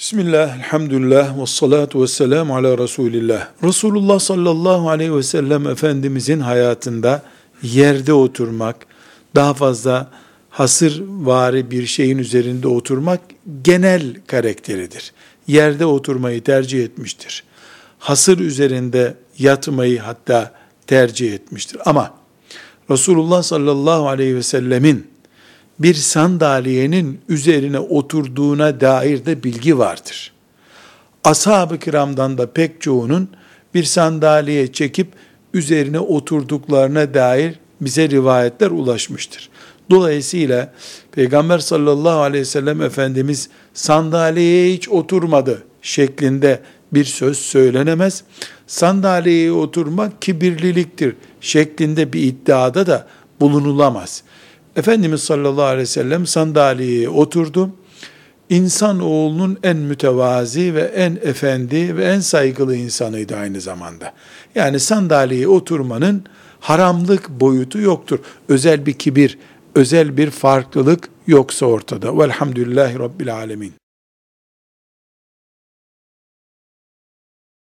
Bismillah, elhamdülillah, ve salatu ve selamu ala Resulillah. Resulullah sallallahu aleyhi ve sellem Efendimizin hayatında yerde oturmak, daha fazla hasır vari bir şeyin üzerinde oturmak genel karakteridir. Yerde oturmayı tercih etmiştir. Hasır üzerinde yatmayı hatta tercih etmiştir. Ama Resulullah sallallahu aleyhi ve sellemin bir sandalyenin üzerine oturduğuna dair de bilgi vardır. Ashab-ı kiramdan da pek çoğunun bir sandalye çekip üzerine oturduklarına dair bize rivayetler ulaşmıştır. Dolayısıyla Peygamber sallallahu aleyhi ve sellem Efendimiz sandalyeye hiç oturmadı şeklinde bir söz söylenemez. Sandalyeye oturmak kibirliliktir şeklinde bir iddiada da bulunulamaz. Efendimiz sallallahu aleyhi ve sellem sandalyeye oturdu. İnsan oğlunun en mütevazi ve en efendi ve en saygılı insanıydı aynı zamanda. Yani sandalyeye oturmanın haramlık boyutu yoktur. Özel bir kibir, özel bir farklılık yoksa ortada. Velhamdülillahi Rabbil Alemin.